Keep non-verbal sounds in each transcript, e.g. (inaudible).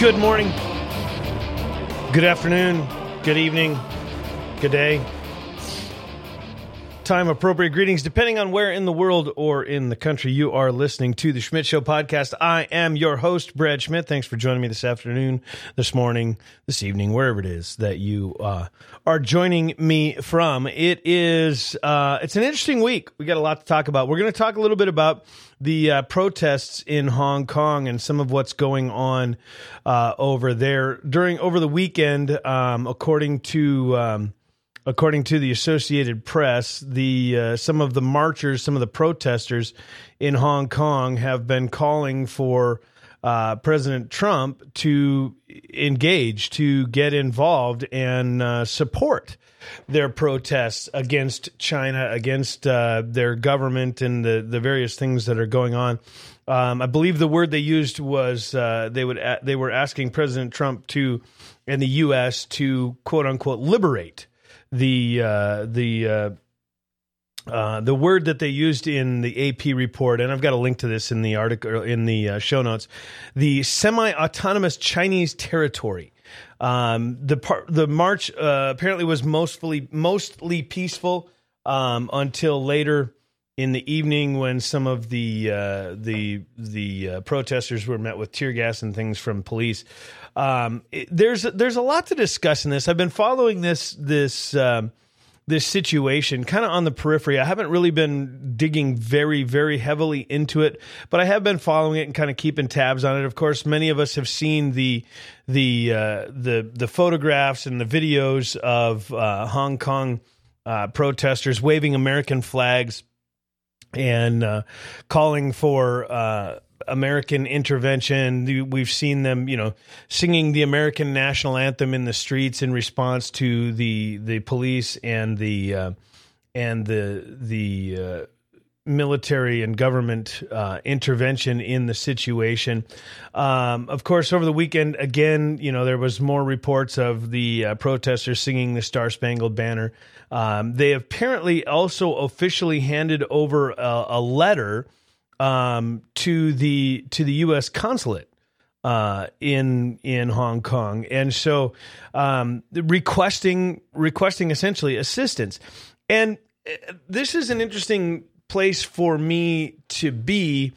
Good morning, good afternoon, good evening, good day. Time appropriate greetings, depending on where in the world or in the country you are listening to the Schmidt Show podcast. I am your host, Brad Schmidt. Thanks for joining me this afternoon, this morning, this evening, wherever it is that you uh, are joining me from. It is uh, it's an interesting week. We got a lot to talk about. We're going to talk a little bit about the uh, protests in Hong Kong and some of what's going on uh, over there during over the weekend. Um, according to um, according to the Associated Press, the uh, some of the marchers, some of the protesters in Hong Kong have been calling for. Uh, President Trump to engage, to get involved and uh, support their protests against China, against uh, their government, and the the various things that are going on. Um, I believe the word they used was uh, they would they were asking President Trump to and the U.S. to quote unquote liberate the uh, the uh, uh, the word that they used in the AP report, and I've got a link to this in the article in the uh, show notes, the semi-autonomous Chinese territory. Um, the par- the march uh, apparently was mostly mostly peaceful um, until later in the evening when some of the uh, the the uh, protesters were met with tear gas and things from police. Um, it, there's there's a lot to discuss in this. I've been following this this. Um, this situation kind of on the periphery. I haven't really been digging very, very heavily into it, but I have been following it and kind of keeping tabs on it. Of course, many of us have seen the the uh, the the photographs and the videos of uh, Hong Kong uh, protesters waving American flags and uh, calling for uh, American intervention. We've seen them, you know, singing the American national anthem in the streets in response to the the police and the uh, and the the uh, military and government uh, intervention in the situation. Um, of course, over the weekend, again, you know, there was more reports of the uh, protesters singing the Star Spangled Banner. Um, they apparently also officially handed over a, a letter um, to the to the U.S. consulate uh, in in Hong Kong, and so um, requesting requesting essentially assistance. And uh, this is an interesting place for me to be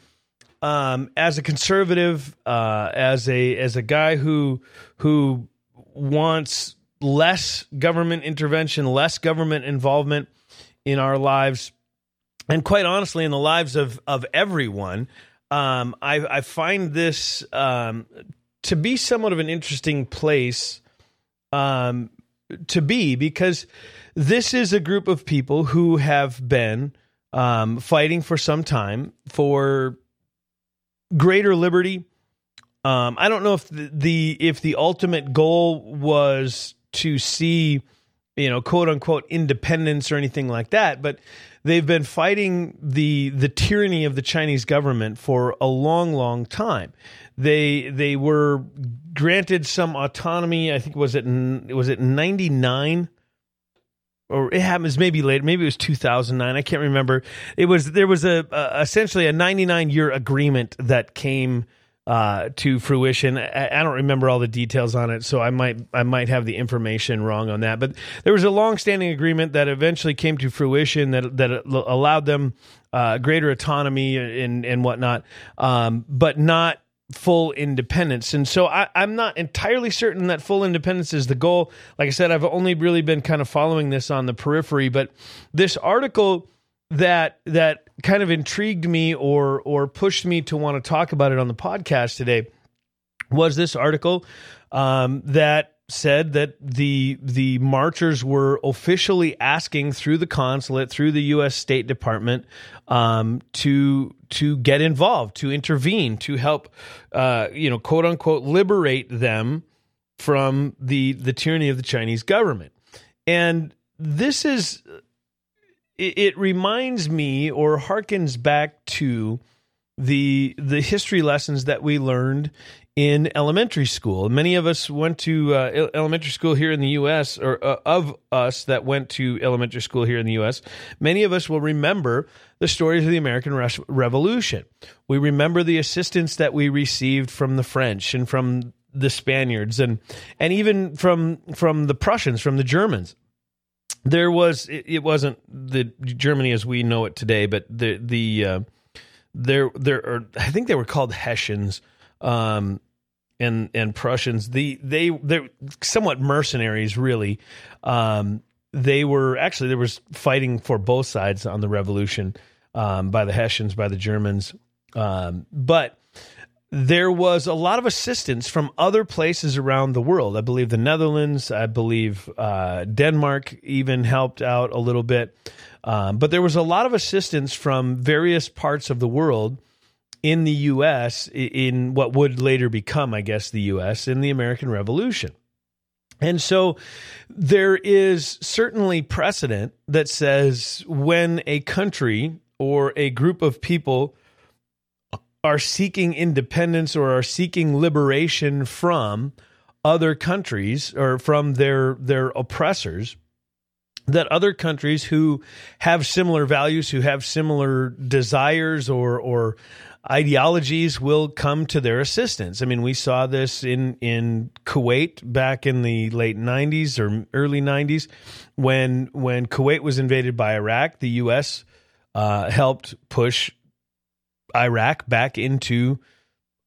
um, as a conservative, uh, as a as a guy who who wants less government intervention, less government involvement in our lives and quite honestly, in the lives of of everyone, um, I, I, find this um, to be somewhat of an interesting place um, to be because this is a group of people who have been um, fighting for some time for greater liberty. Um, I don't know if the, the if the ultimate goal was to see, you know, quote unquote independence or anything like that, but they've been fighting the the tyranny of the Chinese government for a long, long time. They they were granted some autonomy. I think was it was it ninety nine or it happens maybe later. Maybe it was 2009. I can't remember. It was there was a, a essentially a 99 year agreement that came uh, to fruition. I, I, don't remember all the details on it, so I might I might have the information wrong on that. But there was a long-standing agreement that eventually came to fruition that that allowed them uh, greater autonomy and and whatnot, um, but not full independence. And so I, I'm not entirely certain that full independence is the goal. Like I said, I've only really been kind of following this on the periphery, but this article that that kind of intrigued me or or pushed me to want to talk about it on the podcast today was this article um, that said that the the marchers were officially asking through the consulate, through the U.S. State Department, um, to to get involved, to intervene, to help, uh, you know, quote unquote, liberate them from the the tyranny of the Chinese government. And this is it, it reminds me or harkens back to the the history lessons that we learned in elementary school. Many of us went to uh, elementary school here in the U.S., or uh, of us that went to elementary school here in the U.S., many of us will remember the stories of the American Re- Revolution. We remember the assistance that we received from the French and from the Spaniards, and and even from from the Prussians, from the Germans. There was it, it wasn't the Germany as we know it today, but the the uh, there there are I think they were called Hessians um, and and Prussians. The they they're somewhat mercenaries, really. Um, they were actually there was fighting for both sides on the revolution um, by the Hessians, by the Germans, um, but there was a lot of assistance from other places around the world. I believe the Netherlands, I believe uh, Denmark even helped out a little bit. Um, but there was a lot of assistance from various parts of the world in the U.S. in what would later become, I guess, the U.S. in the American Revolution. And so there is certainly precedent that says when a country or a group of people are seeking independence or are seeking liberation from other countries or from their their oppressors that other countries who have similar values, who have similar desires or or ideologies will come to their assistance. I mean, we saw this in in Kuwait back in the late 90s or early 90s when when Kuwait was invaded by Iraq, the US uh, helped push Iraq back into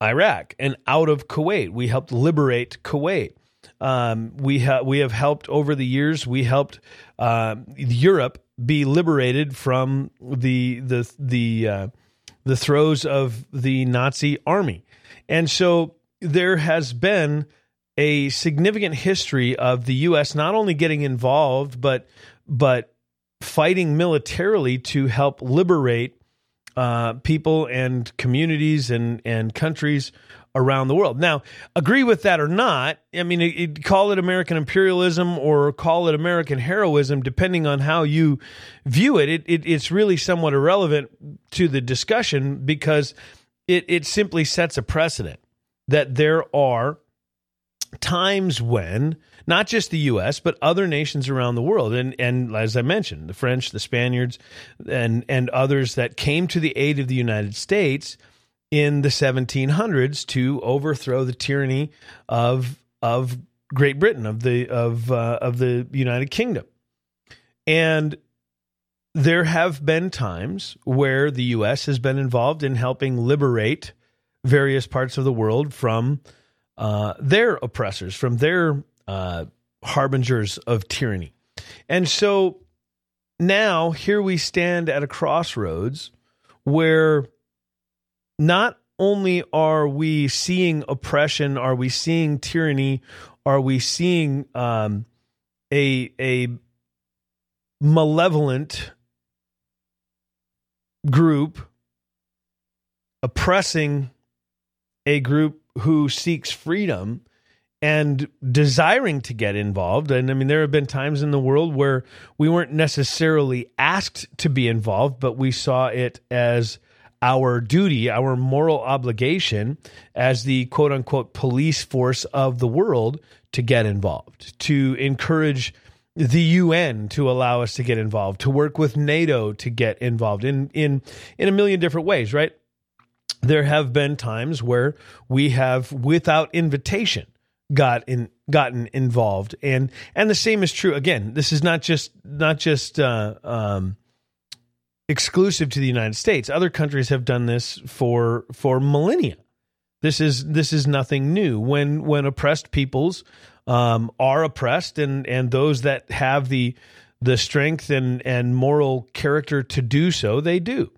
Iraq and out of Kuwait. We helped liberate Kuwait. Um, we have we have helped over the years. We helped uh, Europe be liberated from the the the uh, the throes of the Nazi army, and so there has been a significant history of the U.S. not only getting involved but but fighting militarily to help liberate uh, people and communities and and countries around the world. Now, agree with that or not, I mean, it, it, call it American imperialism or call it American heroism, depending on how you view it, it, it it's really somewhat irrelevant to the discussion because it, it simply sets a precedent that there are times when not just the US but other nations around the world and and as I mentioned the French the Spaniards and and others that came to the aid of the United States in the 1700s to overthrow the tyranny of of Great Britain of the of uh, of the United Kingdom, and there have been times where the U.S. has been involved in helping liberate various parts of the world from uh, their oppressors, from their uh, harbingers of tyranny, and so now here we stand at a crossroads where not only are we seeing oppression, are we seeing tyranny, are we seeing um, a a malevolent group oppressing a group who seeks freedom and desiring to get involved. And I mean, there have been times in the world where we weren't necessarily asked to be involved, but we saw it as our duty, our moral obligation as the quote unquote police force of the world to get involved, to encourage the UN to allow us to get involved, to work with NATO to get involved in in in a million different ways, right? There have been times where we have without invitation got in gotten involved and and the same is true again this is not just not just uh, um, exclusive to the United States. Other countries have done this for for millennia. This is this is nothing new. When when oppressed peoples um, are oppressed, and and those that have the the strength and and moral character to do so, they do.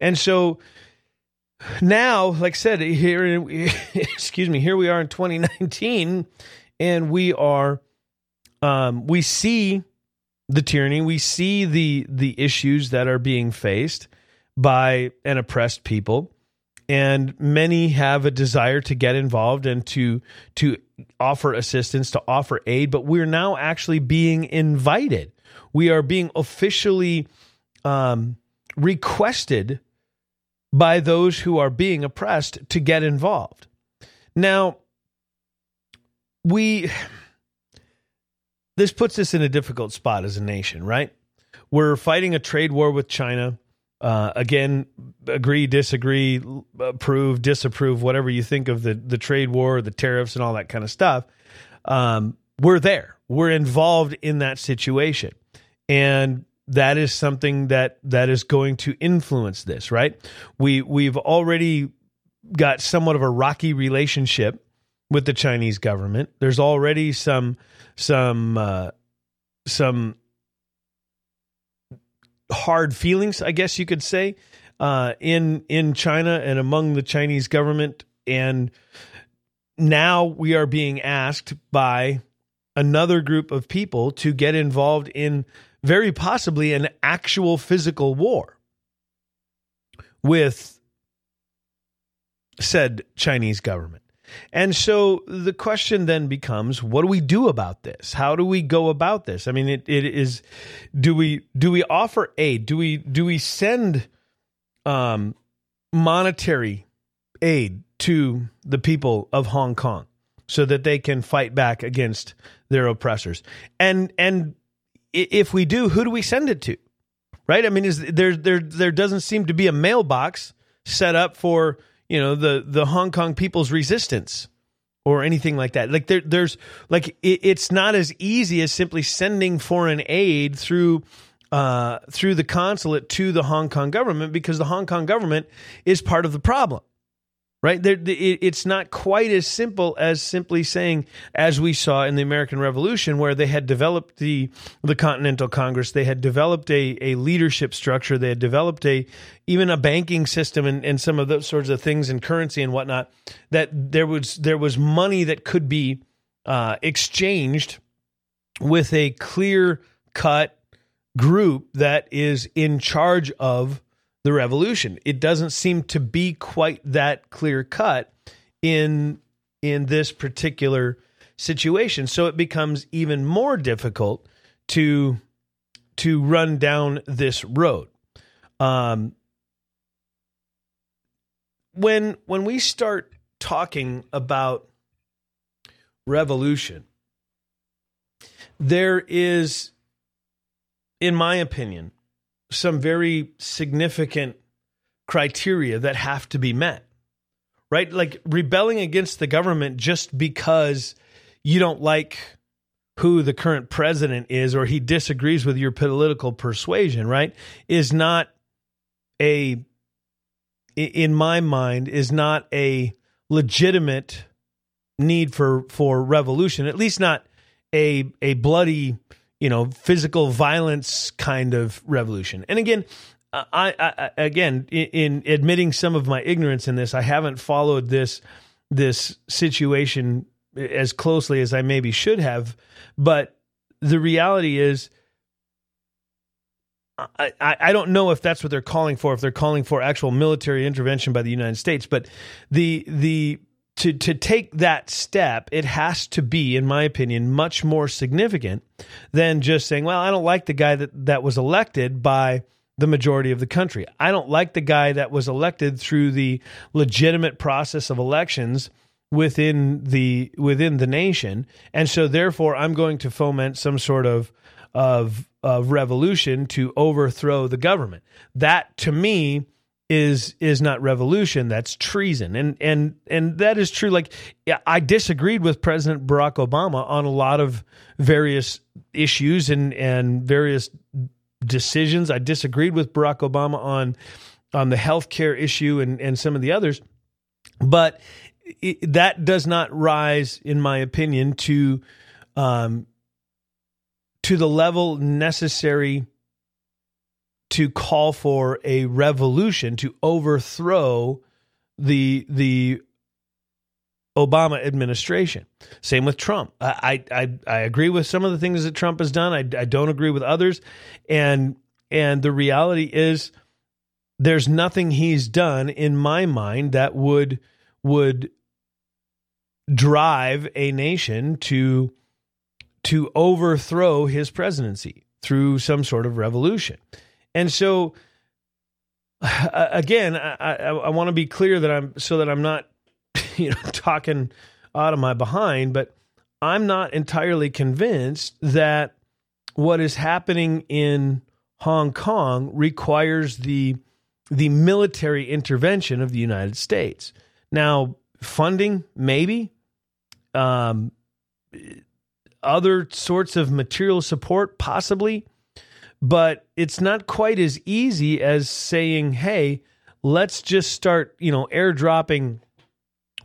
And so now, like I said, here (laughs) excuse me, here we are in 2019 and we are um, we see the tyranny, we see the the issues that are being faced by an oppressed people, and many have a desire to get involved and to to offer assistance, to offer aid. But we're now actually being invited. We are being officially um, requested by those who are being oppressed to get involved. Now, we (sighs) this puts us in a difficult spot as a nation, right? We're fighting a trade war with China. Uh, again, agree, disagree, approve, disapprove, whatever you think of the the trade war, the tariffs, and all that kind of stuff. Um, we're there. We're involved in that situation, and that is something that that is going to influence this. Right? We we've already got somewhat of a rocky relationship with the Chinese government. There's already some some uh, some hard feelings, I guess you could say, uh, in in China and among the Chinese government. And now we are being asked by another group of people to get involved in very possibly an actual physical war with said Chinese government. And so the question then becomes, what do we do about this? How do we go about this? I mean, it, it is, do we, do we offer aid? Do we, do we send, um, monetary aid to the people of Hong Kong so that they can fight back against their oppressors? And, and if we do, who do we send it to? Right? I mean, is there, there, there doesn't seem to be a mailbox set up for, you know the the Hong Kong people's resistance or anything like that. Like there, there's like it, it's not as easy as simply sending foreign aid through uh, through the consulate to the Hong Kong government because the Hong Kong government is part of the problem right? It's not quite as simple as simply saying, as we saw in the American Revolution, where they had developed the the Continental Congress, they had developed a, a leadership structure, they had developed a even a banking system and, and some of those sorts of things and currency and whatnot. That there was there was money that could be uh, exchanged with a clear cut group that is in charge of the revolution. It doesn't seem to be quite that clear cut in in this particular situation. So it becomes even more difficult to to run down this road. Um, when when we start talking about revolution, there is, in my opinion, some very significant criteria that have to be met. Right? Like rebelling against the government just because you don't like who the current president is or he disagrees with your political persuasion, right? Is not a in my mind is not a legitimate need for for revolution, at least not a a bloody you know, physical violence kind of revolution. And again, I, I again in, in, admitting some of my ignorance in this, I haven't followed this this situation as closely as I maybe should have. But the reality is, I, I don't know if that's what they're calling for. If they're calling for actual military intervention by the United States, but the the to to take that step, it has to be, in my opinion, much more significant than just saying, "Well, I don't like the guy that that was elected by." the majority of the country. I don't like the guy that was elected through the legitimate process of elections within the within the nation, and so therefore I'm going to foment some sort of of of revolution to overthrow the government. That to me is is not revolution that's treason. And and and that is true. Like i disagreed with president barack obama on a lot of various issues and and various decisions. I disagreed with barack obama on on the health care issue and and some of the others. But it, that does not rise in my opinion to um to the level necessary to call for a revolution to overthrow the the Obama administration. Same with Trump. I, I I agree with some of the things that Trump has done. I, I don't agree with others, and and the reality is there's nothing he's done in my mind that would would drive a nation to to overthrow his presidency through some sort of revolution. And so (sighs) again, I, I, I want to be clear that I'm so that I'm not (laughs) you know talking out of my behind, but I'm not entirely convinced that what is happening in Hong Kong requires the the military intervention of the United States. Now, funding, maybe. Um, other sorts of material support, possibly. But it's not quite as easy as saying, hey, let's just start, you know, airdropping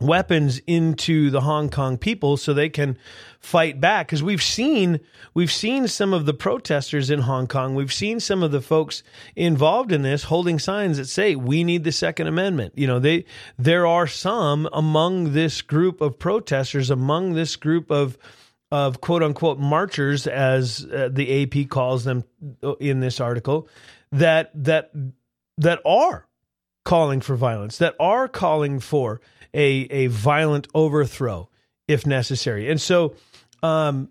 weapons into the Hong Kong people so they can fight back. Because we've seen we've seen some of the protesters in Hong Kong. We've seen some of the folks involved in this holding signs that say we need the second amendment. You know they there are some among this group of protesters among this group of of quote unquote marchers as uh, the AP calls them in this article that that that are calling for violence that are calling for a a violent overthrow if necessary. And so um,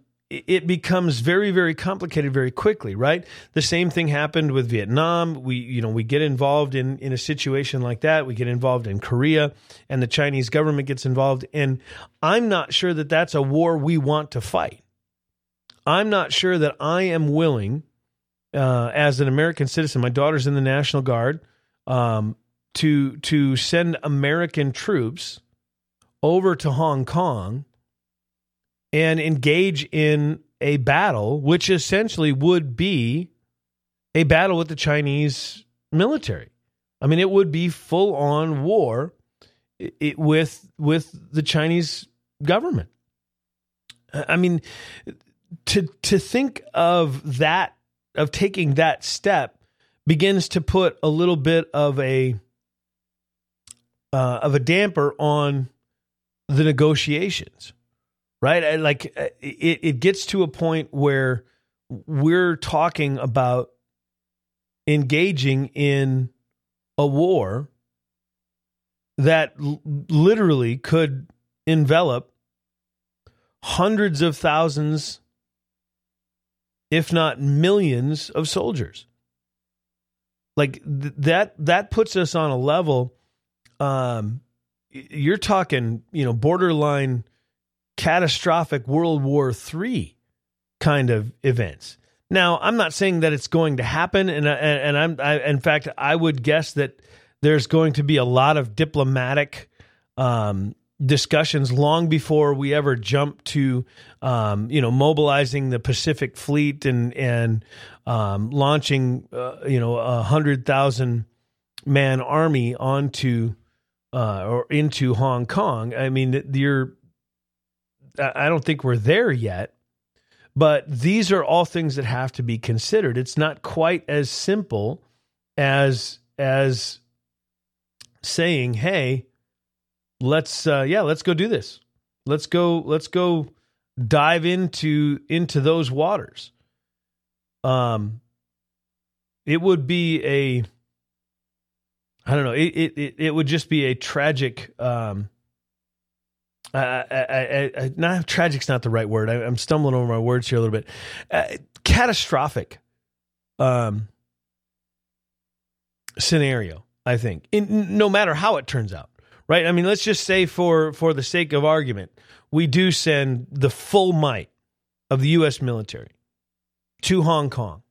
it becomes very very complicated very quickly right? The same thing happened with vietnam. We you know we get involved in in a situation like that. We get involved in korea and the chinese government gets involved and i'm not sure that that's a war we want to fight. I'm not sure that i am willing uh, as an american citizen my daughter's in the national guard um, to to send American troops over to Hong Kong and engage in a battle, which essentially would be a battle with the Chinese military. I mean, it would be full on war it, with with the Chinese government. I mean, to to think of that of taking that step begins to put a little bit of a uh, of a damper on the negotiations, right? Like uh, it, it gets to a point where we're talking about engaging in a war that l- literally could envelop hundreds of thousands, if not millions, of soldiers. Like th- that, that puts us on a level um, you're talking, you know, borderline catastrophic World War III kind of events. Now, I'm not saying that it's going to happen, and and I'm I, in fact I would guess that there's going to be a lot of diplomatic um, discussions long before we ever jump to um, you know mobilizing the Pacific Fleet and and um, launching uh, you know a hundred thousand man army onto uh, or into Hong Kong. I mean, you're. I don't think we're there yet, but these are all things that have to be considered. It's not quite as simple as as saying, "Hey, let's uh, yeah, let's go do this. Let's go. Let's go dive into into those waters." Um, it would be a I don't know. It it it would just be a tragic. Um, I, I, I, tragic's not the right word. I, am stumbling over my words here a little bit. Uh, catastrophic, um, scenario. I think, In, no matter how it turns out, right? I mean, let's just say for for the sake of argument, we do send the full might of the U.S. military to Hong Kong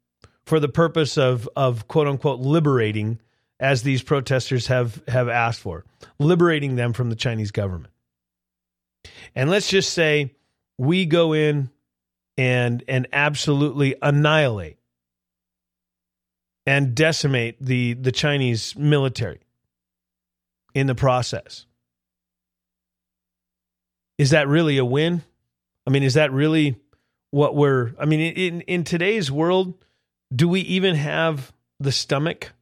for the purpose of of quote unquote liberating as these protesters have have asked for, liberating them from the Chinese government. And let's just say we go in and and absolutely annihilate and decimate the the Chinese military in the process. Is that really a win? I mean, is that really what we're I mean, in in today's world, do we even have the stomach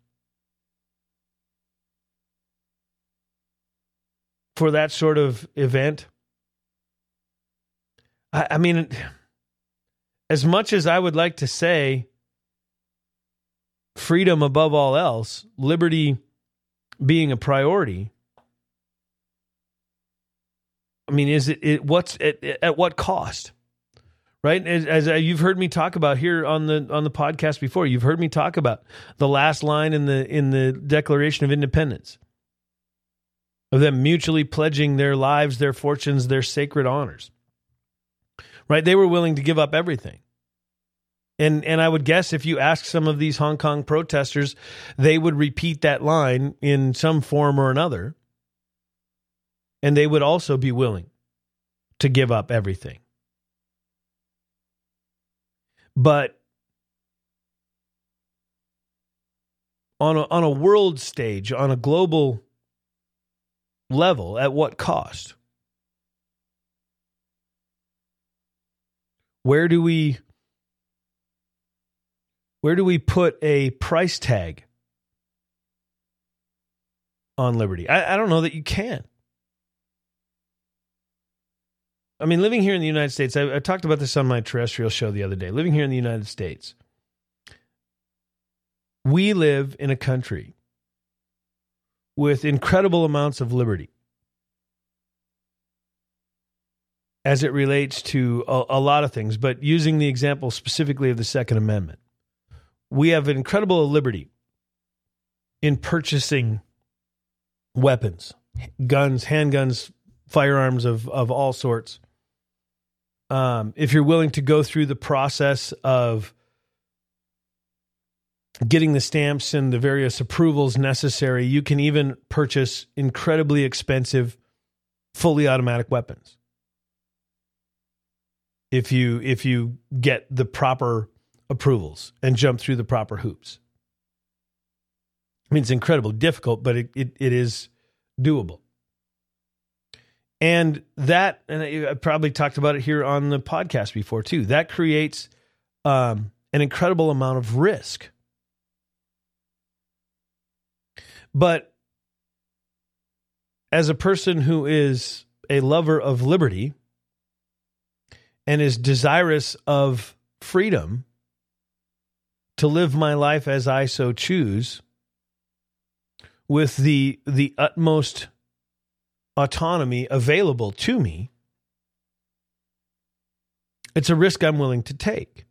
for that sort of event. I, I mean, as much as I would like to say freedom above all else, liberty being a priority. I mean, is it, it what's at, at what cost? Right, as, as, you've heard me talk about here on the on the podcast before, you've heard me talk about the last line in the in the Declaration of Independence of them mutually pledging their lives, their fortunes, their sacred honors. Right, they were willing to give up everything. And and I would guess if you ask some of these Hong Kong protesters, they would repeat that line in some form or another. And they would also be willing to give up everything. But on a, on a world stage, on a global level, at what cost? Where do we where do we put a price tag on liberty? I, I don't know that you can. I mean, living here in the United States, I, I, talked about this on my terrestrial show the other day. Living here in the United States, we live in a country with incredible amounts of liberty as it relates to a, a lot of things, but using the example specifically of the Second Amendment we have incredible liberty in purchasing weapons, guns, handguns, firearms of of all sorts. Um, if you're willing to go through the process of getting the stamps and the various approvals necessary, you can even purchase incredibly expensive, fully automatic weapons. If you if you get the proper approvals and jump through the proper hoops. I mean, it's incredibly difficult, but it, it, it is doable. And that, and I probably talked about it here on the podcast before too, that creates um, an incredible amount of risk. But as a person who is a lover of liberty and is desirous of freedom, to live my life as I so choose with the the utmost autonomy available to me it's a risk I'm willing to take.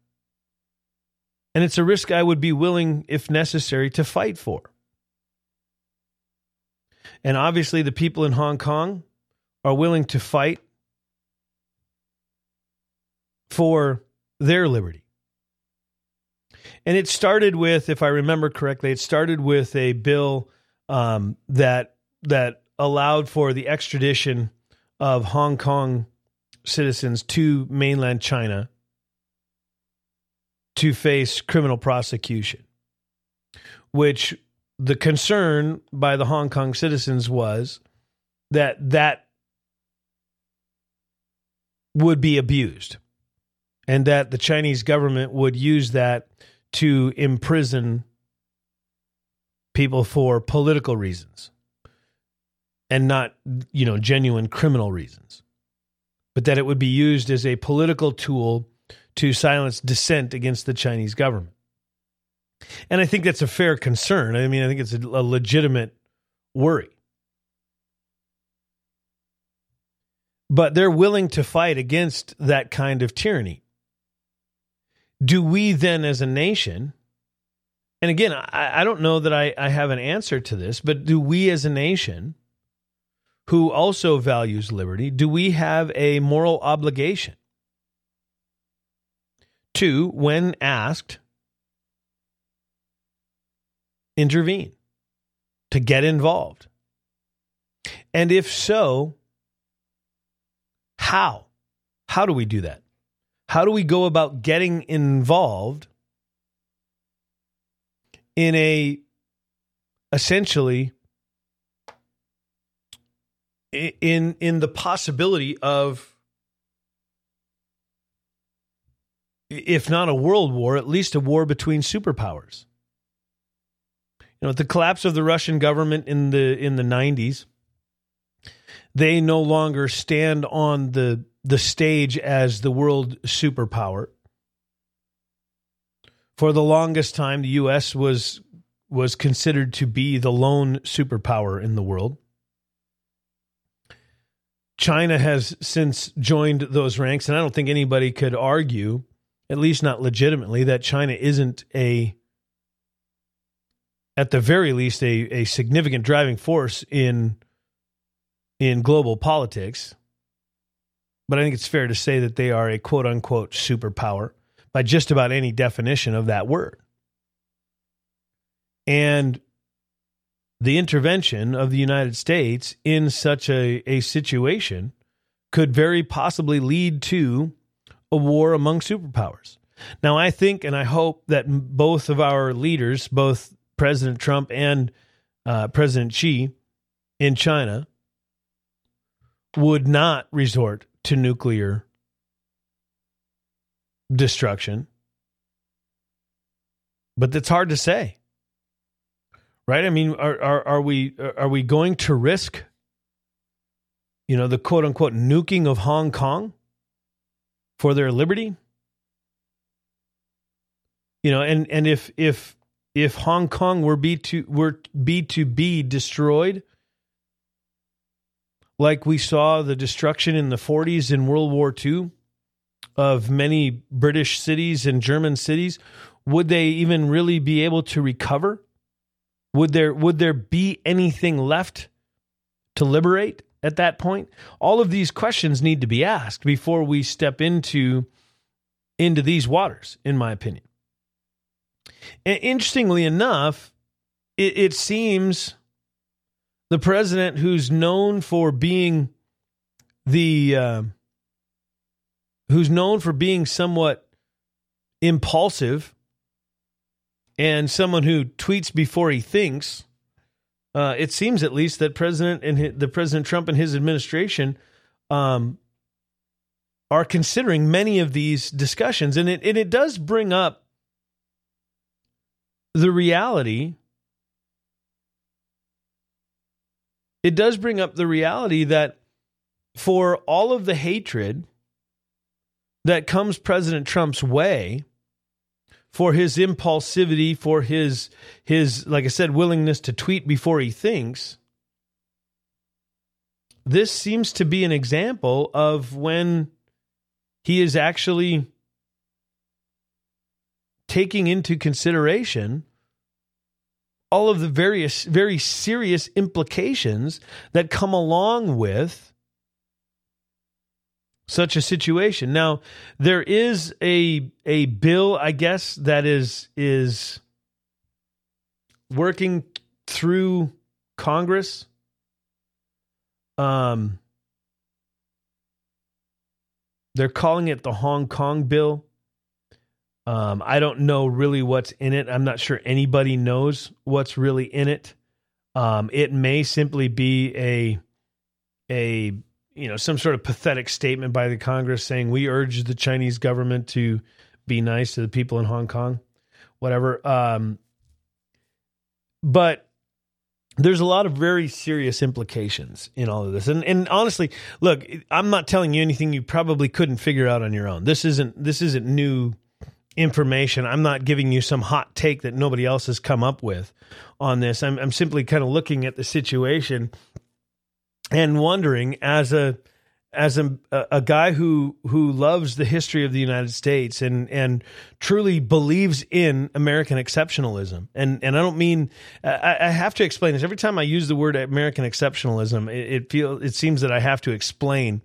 And it's a risk I would be willing if necessary to fight for. And obviously the people in Hong Kong are willing to fight for their liberty. And it started with, if I remember correctly, it started with a bill um, that that allowed for the extradition of Hong Kong citizens to mainland China to face criminal prosecution, which the concern by the Hong Kong citizens was that that would be abused and that the Chinese government would use that to imprison people for political reasons and not, you know, genuine criminal reasons, but that it would be used as a political tool to silence dissent against the Chinese government. And I think that's a fair concern. I mean, I think it's a, legitimate worry. But they're willing to fight against that kind of tyranny do we then as a nation and again i, I don't know that I, I have an answer to this but do we as a nation who also values liberty do we have a moral obligation to when asked intervene to get involved? And if so how? How do we do that how do we go about getting involved in a essentially in in the possibility of if not a world war at least a war between superpowers? You know the collapse of the russian government in the in the 90s they no longer stand on the the stage as the world superpower. For the longest time, the U.S. was was considered to be the lone superpower in the world. China has since joined those ranks, and I don't think anybody could argue, at least not legitimately, that China isn't a, at the very least, a, a significant driving force in in global politics. But I think it's fair to say that they are a quote unquote superpower by just about any definition of that word. And the intervention of the United States in such a, a situation could very possibly lead to a war among superpowers. Now, I think and I hope that both of our leaders, both President Trump and uh, President Xi in China, would not resort to nuclear destruction. But that's hard to say right? I mean, are are, are we are we going to risk, you know, the quote unquote nuking of Hong Kong for their liberty? You know, and and if if if Hong Kong were be to were be to be destroyed, like we saw the destruction in the 40s in World War II of many British cities and German cities, would they even really be able to recover? Would there would there be anything left to liberate at that point? All of these questions need to be asked before we step into into these waters, in my opinion. And interestingly enough, it, it seems the president who's known for being the uh, who's known for being somewhat impulsive and someone who tweets before he thinks, uh, it seems at least that President and his, the President Trump and his administration um, are considering many of these discussions, and it and it does bring up the reality. It does bring up the reality that for all of the hatred that comes President Trump's way for his impulsivity, for his his like I said, willingness to tweet before he thinks. This seems to be an example of when he is actually taking into consideration all of the various very serious implications that come along with such a situation. Now, there is a a bill, I guess, that is is working through Congress. Um, they're calling it the Hong Kong bill. Um, I don't know really what's in it. I'm not sure anybody knows what's really in it. Um, it may simply be a a you know some sort of pathetic statement by the Congress saying we urge the Chinese government to be nice to the people in Hong Kong, whatever. Um, but there's a lot of very serious implications in all of this. And and honestly, look, I'm not telling you anything you probably couldn't figure out on your own. This isn't this isn't new information. I'm not giving you some hot take that nobody else has come up with on this. I'm I'm simply kind of looking at the situation and wondering as a as a a guy who who loves the history of the United States and and truly believes in American exceptionalism and and I don't mean I, I have to explain this every time I use the word American exceptionalism it, it feel it seems that I have to explain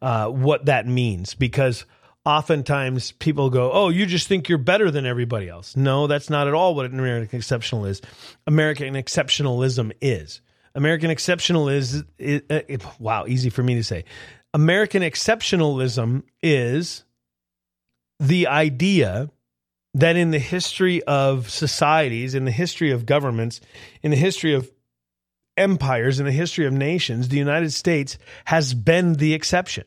uh, what that means because oftentimes people go oh you just think you're better than everybody else no that's not at all what an American exceptional is American exceptionalism is American exceptional is, it, wow, easy for me to say. American exceptionalism is the idea that in the history of societies, in the history of governments, in the history of empires, in the history of nations, the United States has been the exception.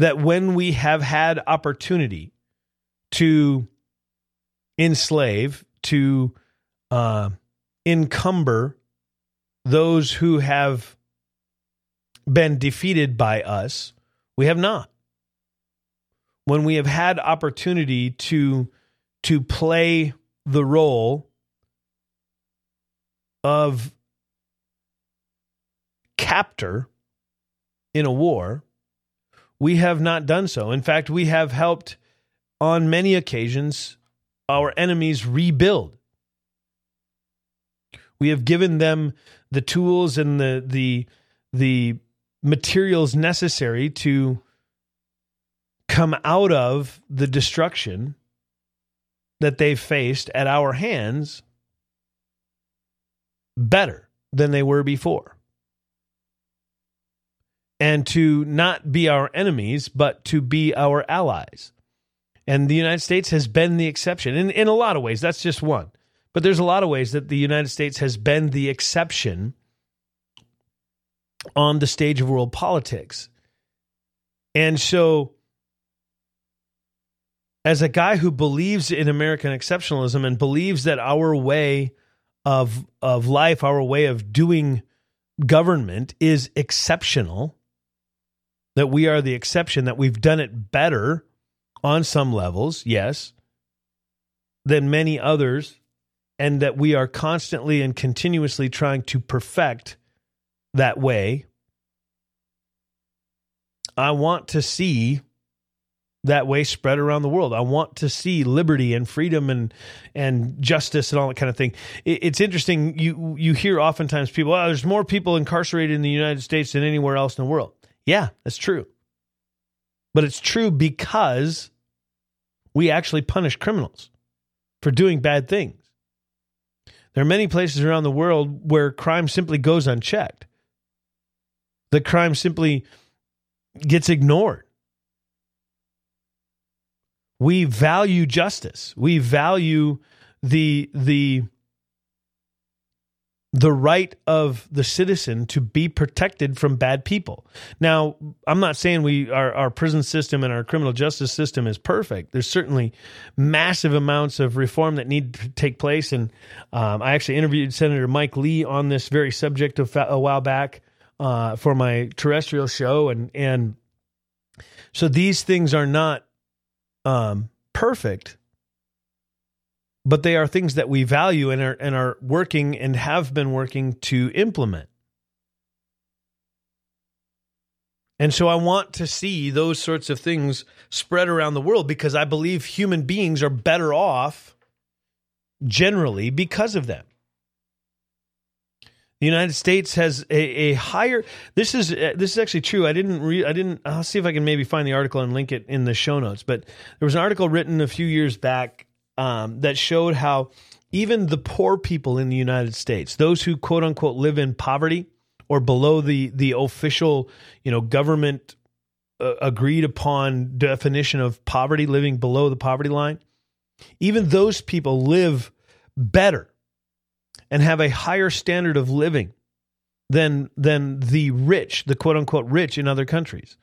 That when we have had opportunity to enslave, to uh, encumber those who have been defeated by us We have not. When we have had opportunity to to play the role of captor in a war, we have not done so. In fact, we have helped on many occasions our enemies rebuild. We have given them the tools and the the the materials necessary to come out of the destruction that they faced at our hands better than they were before. And to not be our enemies, but to be our allies. And the United States has been the exception in, in a lot of ways. That's just one. But there's a lot of ways that the United States has been the exception on the stage of world politics. And so, as a guy who believes in American exceptionalism and believes that our way of, of life, our way of doing government is exceptional, that we are the exception, that we've done it better on some levels, yes, than many others, and that we are constantly and continuously trying to perfect that way. I want to see that way spread around the world. I want to see liberty and freedom and and justice and all that kind of thing. It, it's interesting. You you hear oftentimes people, oh, there's more people incarcerated in the United States than anywhere else in the world. Yeah, that's true. But it's true because we actually punish criminals for doing bad things. There are many places around the world where crime simply goes unchecked. The crime simply gets ignored. We value justice. We value the the the right of the citizen to be protected from bad people. Now, I'm not saying we our, our prison system and our criminal justice system is perfect. There's certainly massive amounts of reform that need to take place. And um, I actually interviewed Senator Mike Lee on this very subject a, a while back uh, for my terrestrial show, and and so these things are not um, perfect but they are things that we value and are and are working and have been working to implement. And so I want to see those sorts of things spread around the world because I believe human beings are better off generally because of them. The United States has a, a higher. This is uh, this is actually true. I didn't read. I didn't. I'll see if I can maybe find the article and link it in the show notes. But there was an article written a few years back um, that showed how even the poor people in the United States, those who quote unquote live in poverty or below the the official, you know, government uh, agreed upon definition of poverty, living below the poverty line, even those people live better and have a higher standard of living than than the rich, the quote unquote rich in other countries.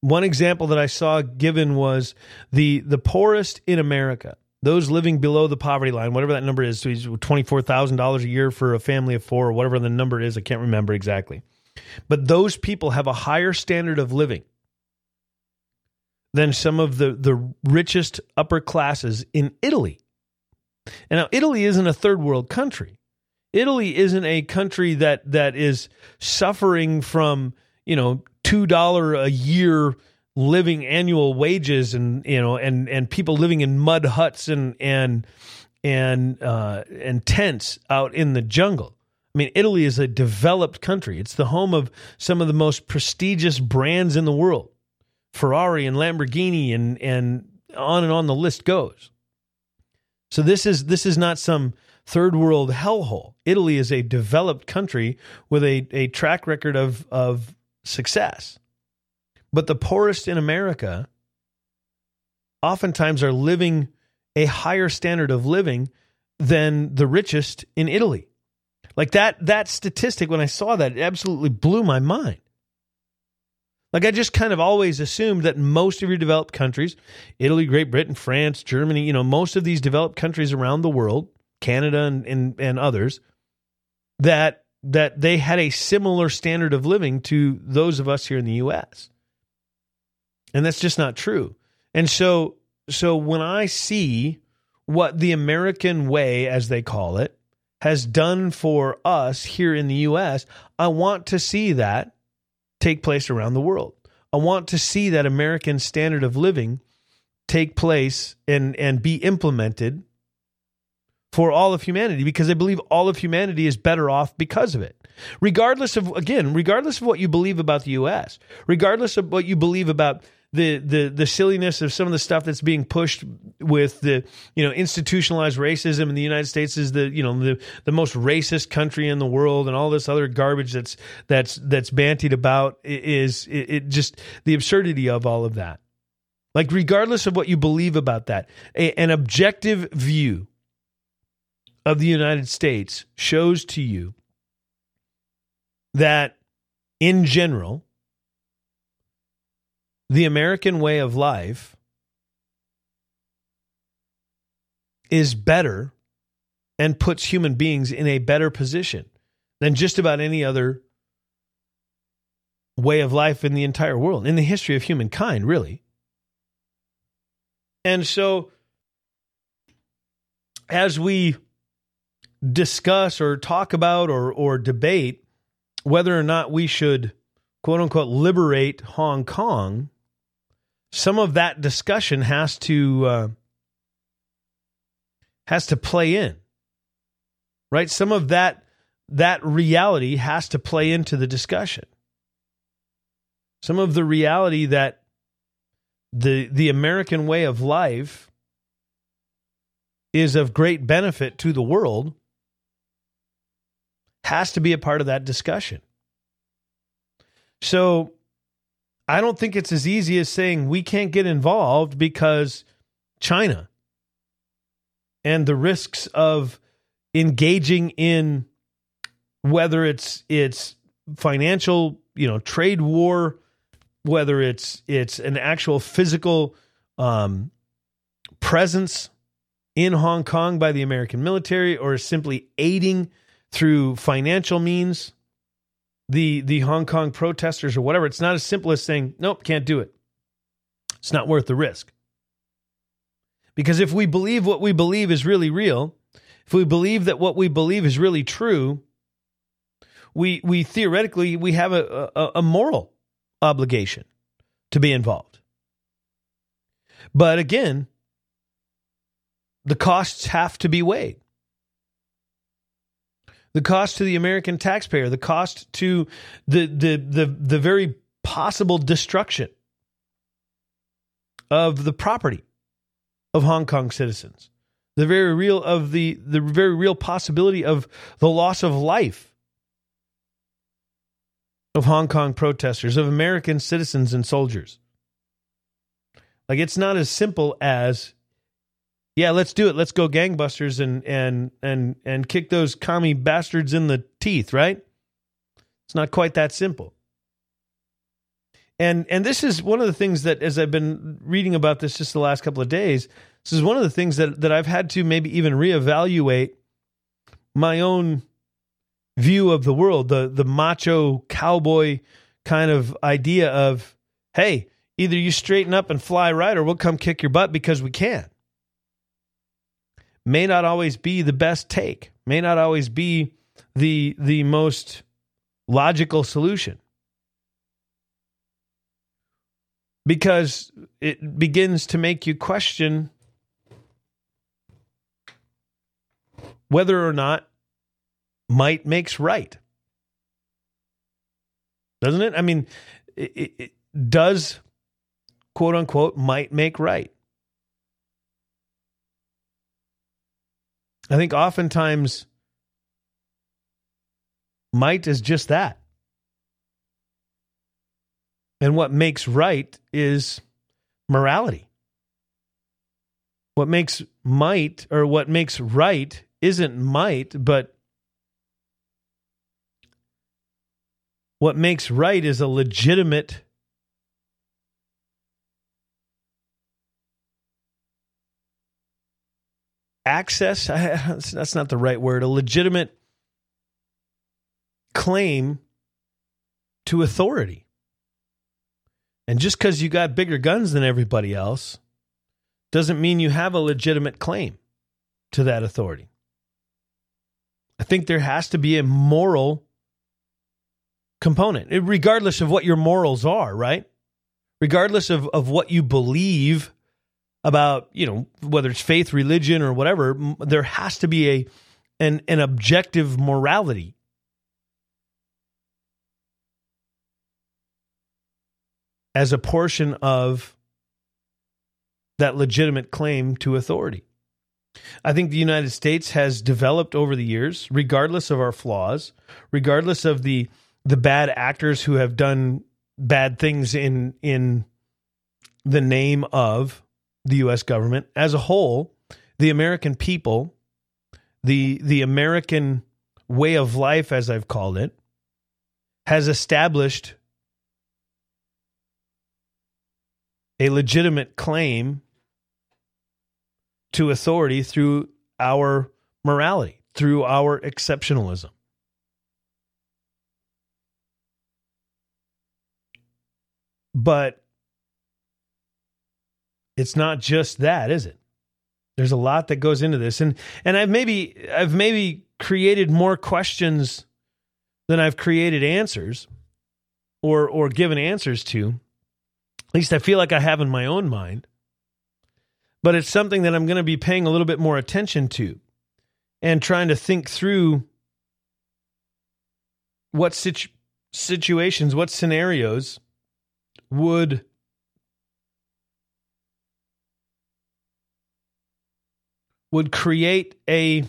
One example that I saw given was the the poorest in America those living below the poverty line, whatever that number is, so $24,000 a year for a family of four or whatever the number is, I can't remember exactly. But those people have a higher standard of living than some of the, the richest upper classes in Italy. And now, Italy isn't a third world country. Italy isn't a country that that is suffering from, you know, $2 a year living annual wages and you know and and people living in mud huts and and and uh, and tents out in the jungle. I mean, Italy is a developed country. It's the home of some of the most prestigious brands in the world, Ferrari and Lamborghini, and and on and on the list goes. So this is this is not some third world hellhole. Italy is a developed country with a, a track record of of success. But the poorest in America oftentimes are living a higher standard of living than the richest in Italy. Like that that statistic when I saw that it absolutely blew my mind. Like I just kind of always assumed that most of your developed countries, Italy, Great Britain, France, Germany, you know, most of these developed countries around the world, Canada and and, and others, that that they had a similar standard of living to those of us here in the US. And that's just not true. And so so when I see what the American way as they call it has done for us here in the US, I want to see that take place around the world. I want to see that American standard of living take place and and be implemented for all of humanity because I believe all of humanity is better off because of it. Regardless of again, regardless of what you believe about the US, regardless of what you believe about the the the silliness of some of the stuff that's being pushed with the you know institutionalized racism in the United States is the you know the the most racist country in the world and all this other garbage that's that's that's bantied about is it, it just the absurdity of all of that. Like regardless of what you believe about that, a, an objective view of the United States shows to you that in general the American way of life is better and puts human beings in a better position than just about any other way of life in the entire world, in the history of humankind, really. And so, as we discuss or talk about or, or debate whether or not we should, quote unquote, liberate Hong Kong, some of that discussion has to uh, has to play in right? Some of that that reality has to play into the discussion. Some of the reality that the the american way of life is of great benefit to the world has to be a part of that discussion. So I don't think it's as easy as saying we can't get involved because China and the risks of engaging in whether it's it's financial, you know, trade war, whether it's it's an actual physical um, presence in Hong Kong by the American military or simply aiding through financial means the the Hong Kong protesters or whatever. It's not as simple as saying, nope, can't do it. It's not worth the risk. Because if we believe what we believe is really real, if we believe that what we believe is really true, we we theoretically we have a, a, a moral obligation to be involved. But again, the costs have to be weighed the cost to the American taxpayer, the cost to the the the, the very possible destruction of the property of Hong Kong citizens, the very real of the the very real possibility of the loss of life of Hong Kong protesters, of American citizens and soldiers. Like it's not as simple as yeah, let's do it. Let's go gangbusters and and and and kick those commie bastards in the teeth, right? It's not quite that simple. And and this is one of the things that as I've been reading about this just the last couple of days, this is one of the things that that I've had to maybe even reevaluate my own view of the world, the the macho cowboy kind of idea of, hey, either you straighten up and fly right or we'll come kick your butt because we can may not always be the best take, may not always be the the most logical solution. Because it begins to make you question whether or not might makes right. Doesn't it? I mean, it, it does quote unquote might make right. I think oftentimes might is just that. And what makes right is morality. What makes might or what makes right isn't might, but what makes right is a legitimate access (laughs) that's not the right word a legitimate claim to authority And just because you got bigger guns than everybody else doesn't mean you have a legitimate claim to that authority. I think there has to be a moral component, regardless of what your morals are, right? Regardless of, of what you believe about, you know, whether it's faith, religion, or whatever, there has to be a an, an objective morality. As a portion of that legitimate claim to authority. I think the United States has developed over the years, regardless of our flaws, regardless of the the bad actors who have done bad things in in the name of the US government as a whole, the American people, the the American way of life as I've called it, has established a legitimate claim to authority through our morality, through our exceptionalism. But it's not just that, is it? There's a lot that goes into this. And and I've maybe I've maybe created more questions than I've created answers or or given answers to. At least I feel like I have in my own mind but it's something that I'm going to be paying a little bit more attention to and trying to think through what situ- situations, what scenarios would would create a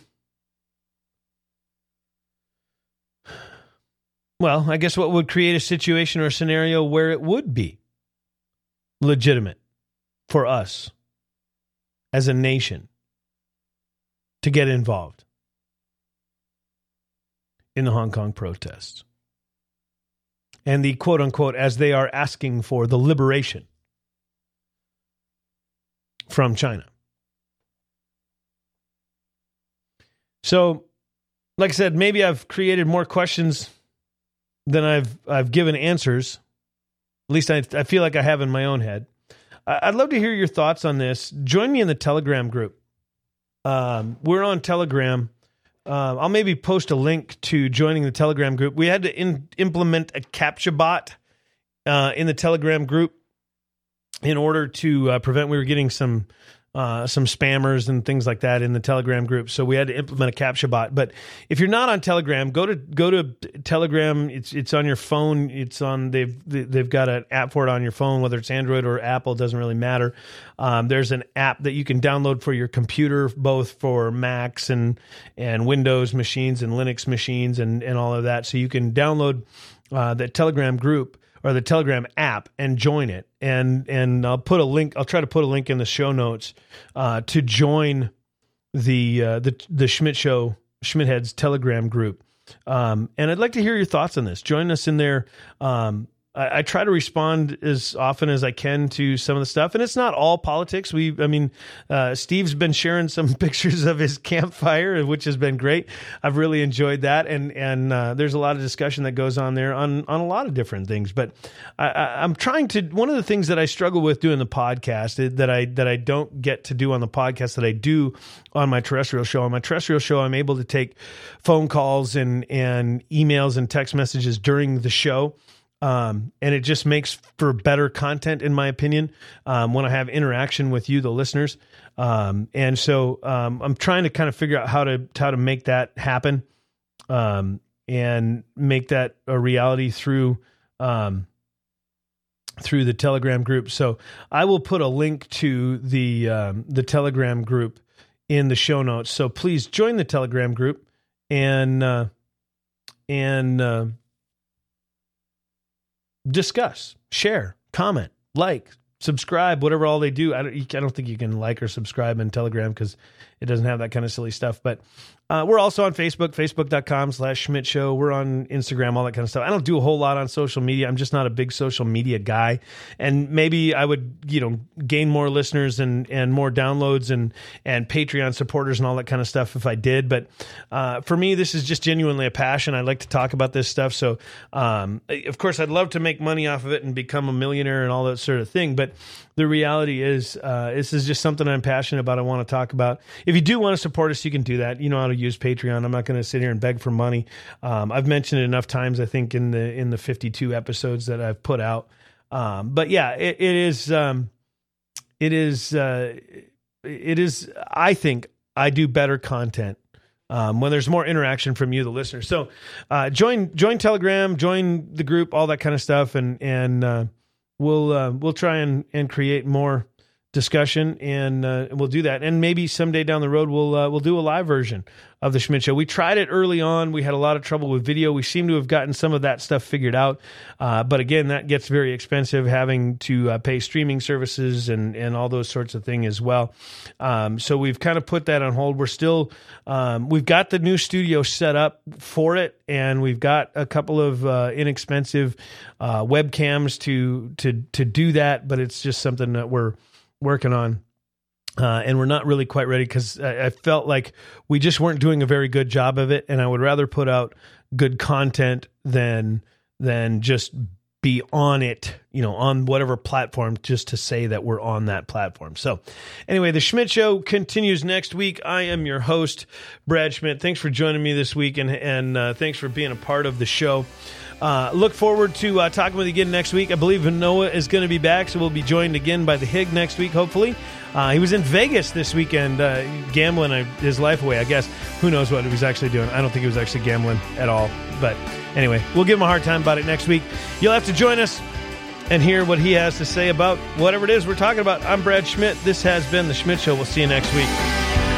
well, I guess what would create a situation or a scenario where it would be legitimate for us as a nation to get involved in the Hong Kong protests. And the quote unquote, as they are asking for the liberation from China. So, like I said, maybe I've created more questions than I've I've given answers. At least I, I feel like I have in my own head. I'd love to hear your thoughts on this. Join me in the Telegram group. Um, we're on Telegram. Uh, I'll maybe post a link to joining the Telegram group. We had to in, implement a CAPTCHA bot uh, in the Telegram group in order to uh, prevent. We were getting some uh, some spammers and things like that in the Telegram group. So we had to implement a captcha bot. But if you're not on Telegram, go to go to Telegram. It's it's on your phone. It's on they've they've got an app for it on your phone, whether it's Android or Apple, doesn't really matter. Um, there's an app that you can download for your computer, both for Macs and and Windows machines and Linux machines and and all of that. So you can download uh, the Telegram group or the Telegram app and join it. And and I'll put a link. I'll try to put a link in the show notes uh, to join the uh, the the Schmidt Show Schmidt Heads Telegram group. Um, and I'd like to hear your thoughts on this. Join us in there. Um, I, I, try to respond as often as I can to some of the stuff, and it's not all politics. We, I mean, uh, Steve's been sharing some (laughs) pictures of his campfire, which has been great. I've really enjoyed that, and and uh, there's a lot of discussion that goes on there on on a lot of different things. But I, am trying to. One of the things that I struggle with doing the podcast that I that I don't get to do on the podcast that I do on my terrestrial show. On my terrestrial show, I'm able to take phone calls and and emails and text messages during the show. Um, and it just makes for better content, in my opinion, um, when I have interaction with you, the listeners. Um, and so um, I'm trying to kind of figure out how to how to make that happen, um, and make that a reality through um, through the Telegram group. So I will put a link to the the Telegram group in the show notes. So please join the Telegram group and uh, and uh, discuss, share, comment, like, subscribe, whatever all they do. I don't, I don't think you can like or subscribe in Telegram because it doesn't have that kind of silly stuff. But Uh, we're also on Facebook, facebook.com slash Schmidt Show. We're on Instagram, all that kind of stuff. I don't do a whole lot on social media. I'm just not a big social media guy. And maybe I would, you know, gain more listeners and, and more downloads and, and Patreon supporters and all that kind of stuff if I did. But uh, for me, this is just genuinely a passion. I like to talk about this stuff. So, um, of course, I'd love to make money off of it and become a millionaire and all that sort of thing. But the reality is, uh, this is just something I'm passionate about. I want to talk about. If you do want to support us, you can do that. You know how to use Patreon. I'm not going to sit here and beg for money. Um, I've mentioned it enough times. I think in the in the 52 episodes that I've put out. Um, but yeah, it, it is. Um, it is. Uh, it is. I think I do better content um, when there's more interaction from you, the listener. So uh, join join Telegram, join the group, all that kind of stuff, and and uh, we'll uh, we'll try and and create more discussion, and uh, we'll do that. And maybe someday down the road, we'll uh, we'll do a live version of the Schmidt Show. We tried it early on. We had a lot of trouble with video. We seem to have gotten some of that stuff figured out, uh, but again, that gets very expensive, having to uh, pay streaming services and and all those sorts of things as well. Um, so we've kind of put that on hold. We're still um, we've got the new studio set up for it, and we've got a couple of uh, inexpensive uh, webcams to to to do that. But it's just something that we're working on. Uh, and we're not really quite ready because I, I, felt like we just weren't doing a very good job of it, and I would rather put out good content than than just be on it, you know, on whatever platform, just to say that we're on that platform. So, anyway, the Schmidt Show continues next week. I am your host, Brad Schmidt. Thanks for joining me this week, and and uh, thanks for being a part of the show. Uh, look forward to uh, talking with you again next week. I believe Noah is going to be back, so we'll be joined again by the Hig next week, hopefully. Uh, he was in Vegas this weekend, uh, gambling his life away. I guess who knows what he was actually doing. I don't think he was actually gambling at all. But anyway, we'll give him a hard time about it next week. You'll have to join us and hear what he has to say about whatever it is we're talking about. I'm Brad Schmidt. This has been the Schmidt Show. We'll see you next week.